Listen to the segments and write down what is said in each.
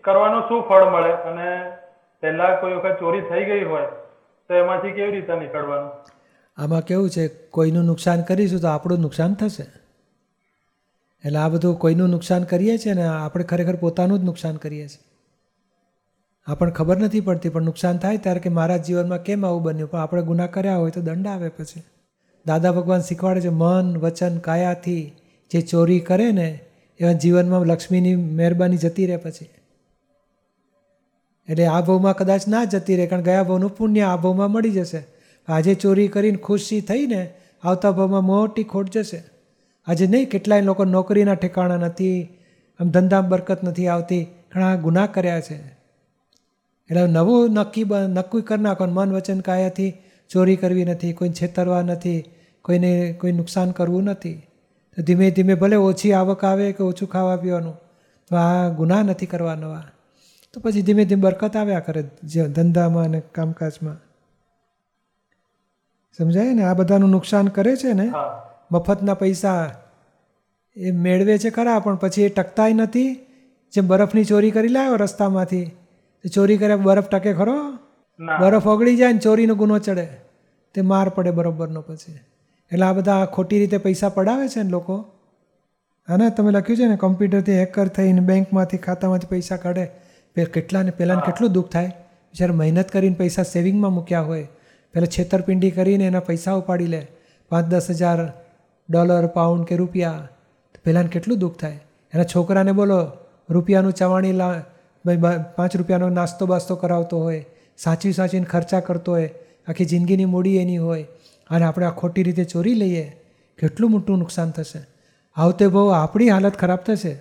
કરવાનો શું ફળ મળે? અને પહેલા કોઈ વખત ચોરી થઈ ગઈ હોય, તો એમાંથી કેવી રીતે નીકળવાનું? આમાં કેવું છે, કોઈનું નુકસાન કરીશું તો આપણું નુકસાન થશે. એટલે આ બધું કોઈનું નુકસાન કરીએ છીએ ને આપણે ખરેખર પોતાનું જ નુકસાન કરીએ છીએ. આપણને ખબર નથી પડતી, પણ નુકસાન થાય ત્યારે કે મારા જીવનમાં કેમ આવું બન્યું? પણ આપણે ગુના કર્યા હોય તો દંડ આવે પછી. દાદા ભગવાન શીખવાડે છે, મન, વચન, કાયાથી જે ચોરી કરે ને એવા જીવનમાં લક્ષ્મીની મહેરબાની જતી રહે પછી. એટલે આ ભાવમાં કદાચ ના જતી રહે, કારણ ગયા ભાવનું પુણ્ય આ ભાવમાં મળી જશે. આજે ચોરી કરીને ખુશી થઈને આવતા ભાવમાં મોટી ખોટ જશે. આજે નહીં, કેટલાય લોકો નોકરીના ઠેકાણા નથી, આમ ધંધામાં બરકત નથી આવતી, ઘણા ગુના કર્યા છે. એટલે નવું નક્કી નક્કી કરી નાખો, મન વચન કાયાથી ચોરી કરવી નથી કોઈને છેતરવા નથી, કોઈને કોઈ નુકસાન કરવું નથી. તો ધીમે ધીમે ભલે ઓછી આવક આવે કે ઓછું ખાવા પીવાનું તો આ ગુના નથી કરવાનો આ તો પછી ધીમે ધીમે બરકત આવ્યા કરે જે ધંધામાં અને કામકાજમાં. સમજાય ને? આ બધાનું નુકસાન કરે છે ને? મફતના પૈસા એ મેળવે છે ખરા પણ પછી એ ટકતાય નથી. જેમ બરફની ચોરી કરી લાવ્યો રસ્તામાંથી ચોરી કર્યા બરફ ટકે ખરો? બરફ ઓગળી જાય ને ચોરીનો ગુનો ચડે તે માર પડે બરોબરનો પછી. એટલે આ બધા ખોટી રીતે પૈસા પડાવે છે ને લોકો? હા તમે લખ્યું છે ને કોમ્પ્યુટરથી હેકર થઈને બેંકમાંથી ખાતામાંથી પૈસા કાઢે. પે કેટલાને પહેલાંને કેટલું દુઃખ થાય? બિચારા મહેનત કરીને પૈસા સેવિંગમાં મૂક્યા હોય પહેલાં છેતરપિંડી કરીને એના પૈસા ઉપાડી લે. પાંચ દસ હજાર ડોલર પાઉન્ડ કે રૂપિયા. પહેલાંને કેટલું દુઃખ થાય? એના છોકરાને બોલો રૂપિયાનું ચવાણી લા ભાઈ પાંચ રૂપિયાનો નાસ્તો બાસ્તો કરાવતો હોય સાચવી સાચવીને ખર્ચા કરતો હોય આખી જિંદગીની મૂડી એની હોય. અને આપણે આ ખોટી રીતે ચોરી લઈએ, કેટલું મોટું નુકસાન થશે? આવતે બહુ આપણી હાલત ખરાબ થશે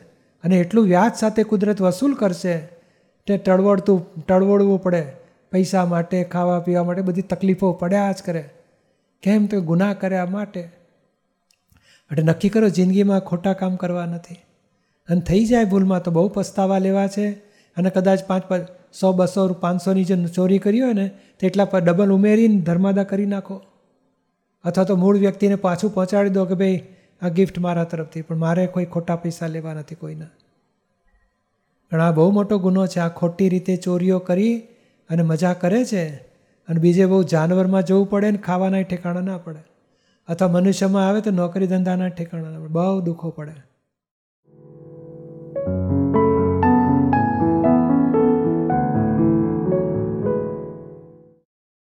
અને એટલું વ્યાજ સાથે કુદરત વસૂલ કરશે તે ટળવળતું, ટળવળવું પડે. પૈસા માટે, ખાવા પીવા માટે બધી તકલીફો પડ્યા જ કરે. કેમ તો ગુનાહ કર્યા માટે. એટલે નક્કી કરો, જિંદગીમાં ખોટા કામ કરવા નથી. અને થઈ જાય ભૂલમાં તો બહુ પસ્તાવા લેવા છે. અને કદાચ પાંચ સો, બસો, પાંચસોની જે ચોરી કરી હોય ને, તેટલા પર ડબલ ઉમેરીને ધર્માદા કરી નાખો. અથવા તો મૂળ વ્યક્તિને પાછું પહોંચાડી દો કે ભાઈ, આ ગિફ્ટ મારા તરફથી, પણ મારે કોઈ ખોટા પૈસા લેવા નથી કોઈના. પણ આ બહુ મોટો ગુનો છે, આ ખોટી રીતે ચોરીઓ કરી અને મજા કરે છે, અને બીજે બહુ જાનવરમાં જવું પડે ને ખાવાના ઠેકાણા ના પડે. અથવા મનુષ્યમાં આવે તો નોકરી ધંધાના ઠેકાણા ના પડે, બહુ દુઃખો પડે.